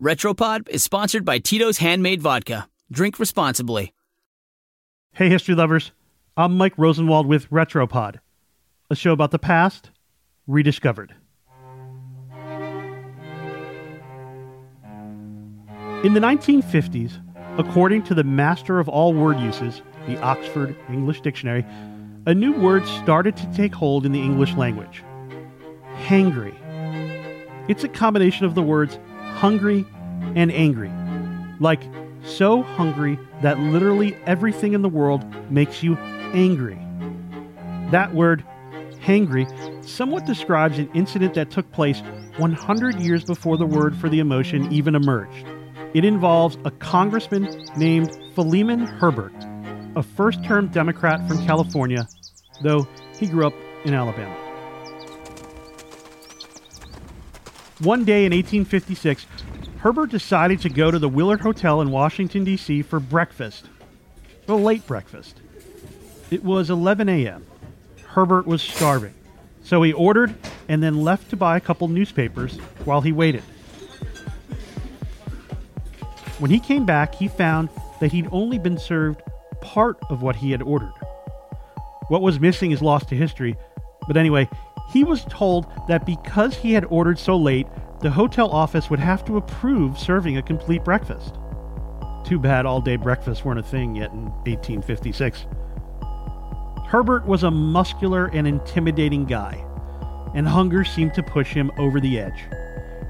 Retropod is sponsored by Tito's Handmade Vodka. Drink responsibly. Hey, history lovers. I'm Mike Rosenwald with Retropod, a show about the past rediscovered. In the 1950s, according to the master of all word uses, the Oxford English Dictionary, a new word started to take hold in the English language hangry. It's a combination of the words hungry and angry. Like, so hungry that literally everything in the world makes you angry. That word, hangry, somewhat describes an incident that took place 100 years before the word for the emotion even emerged. It involves a congressman named Philemon Herbert, a first term Democrat from California, though he grew up in Alabama. One day in 1856, Herbert decided to go to the Willard Hotel in Washington, D.C. for breakfast. A late breakfast. It was 11 a.m. Herbert was starving, so he ordered and then left to buy a couple newspapers while he waited. When he came back, he found that he'd only been served part of what he had ordered. What was missing is lost to history, but anyway, he was told that because he had ordered so late, the hotel office would have to approve serving a complete breakfast. Too bad all day breakfasts weren't a thing yet in 1856. Herbert was a muscular and intimidating guy, and hunger seemed to push him over the edge.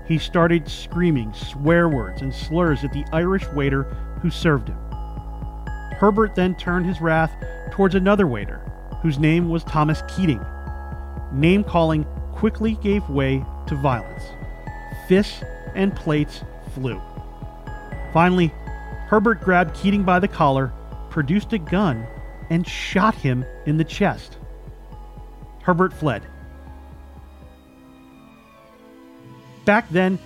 He started screaming swear words and slurs at the Irish waiter who served him. Herbert then turned his wrath towards another waiter, whose name was Thomas Keating. Name calling quickly gave way to violence. Fists and plates flew. Finally, Herbert grabbed Keating by the collar, produced a gun, and shot him in the chest. Herbert fled. Back then,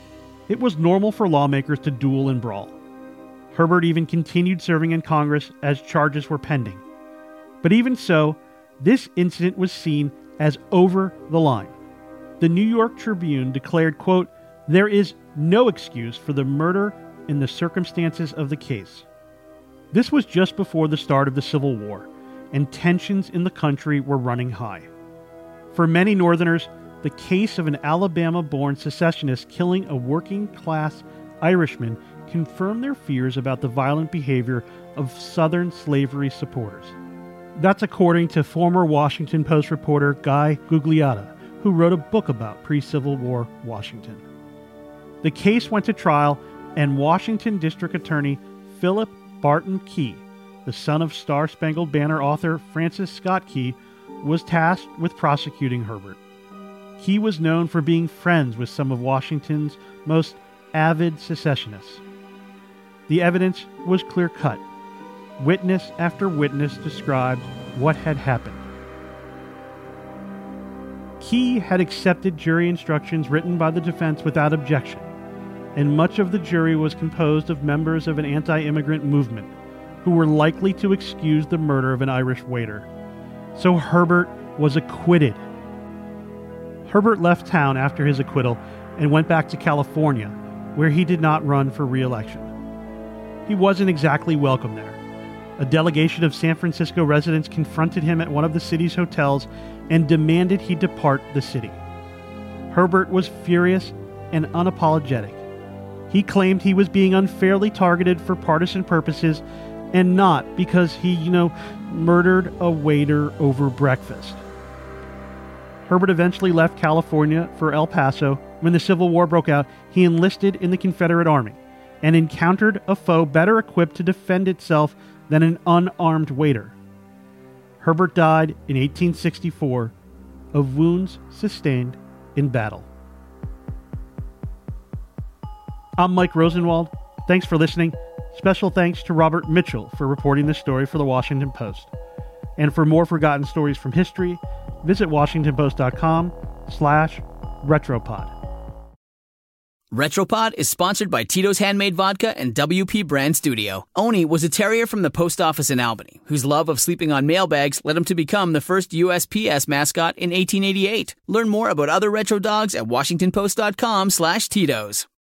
it was normal for lawmakers to duel and brawl. Herbert even continued serving in Congress as charges were pending. But even so, this incident was seen as over the line. The New York Tribune declared, quote, there is no excuse for the murder in the circumstances of the case. This was just before the start of the Civil War, and tensions in the country were running high. For many Northerners, the case of an Alabama born secessionist killing a working class Irishman confirmed their fears about the violent behavior of Southern slavery supporters. That's according to former Washington Post reporter Guy Gugliotta, who wrote a book about pre Civil War Washington. The case went to trial, and Washington District Attorney Philip Barton Key, the son of Star Spangled Banner author Francis Scott Key, was tasked with prosecuting Herbert. Key was known for being friends with some of Washington's most avid secessionists. The evidence was clear cut. Witness after witness described what had happened. Key had accepted jury instructions written by the defense without objection, and much of the jury was composed of members of an anti immigrant movement who were likely to excuse the murder of an Irish waiter. So Herbert was acquitted. Herbert left town after his acquittal and went back to California, where he did not run for re election. He wasn't exactly welcome there. A delegation of San Francisco residents confronted him at one of the city's hotels and demanded he depart the city. Herbert was furious and unapologetic. He claimed he was being unfairly targeted for partisan purposes and not because he, you know, murdered a waiter over breakfast. Herbert eventually left California for El Paso. When the Civil War broke out, he enlisted in the Confederate Army and encountered a foe better equipped to defend itself than an unarmed waiter. Herbert died in 1864 of wounds sustained in battle. I'm Mike Rosenwald. Thanks for listening. Special thanks to Robert Mitchell for reporting this story for the Washington Post. And for more forgotten stories from history, visit washingtonpost.com slash retropod. Retropod is sponsored by Tito's Handmade Vodka and WP Brand Studio. Owney was a terrier from the post office in Albany, whose love of sleeping on mailbags led him to become the first USPS mascot in 1888. Learn more about other retro dogs at washingtonpost.com slash Tito's.